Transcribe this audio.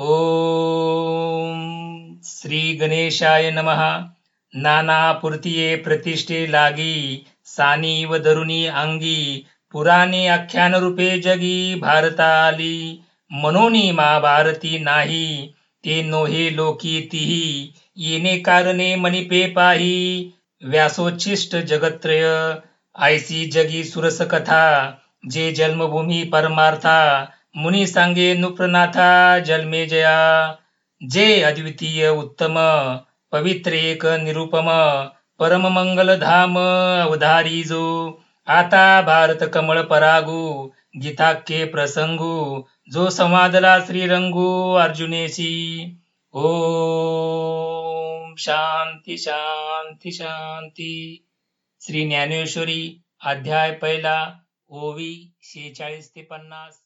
ओम श्री गणेशाय नमः. नाना पुरतिये प्रतिष्ठे लागी सानी व दरुनी अंगी पुराणे आख्यान रूपे जगी भारताली. मनोनी महाभारती नाही ते नोहे लोकी तिही येणे कारणे मणिपे पाही. व्यासोच्छिष्ट जगत्रय आयसी जगी सुरस कथा जे जन्मभूमी परमार्था मुनी सांगे नुप्रनाथा जन्मे जया। जे अद्वितीय उत्तम पवित्र एक निरुपम परम मंगल धाम अवधारी जो। आता भारत कमळ परागू गीताख्ये प्रसंगू जो संवादला श्रीरंगू अर्जुनेशी। ओम शांती शांती शांती। श्री ज्ञानेश्वरी अध्याय पहिला ओवी शेचाळीस ते पन्नास।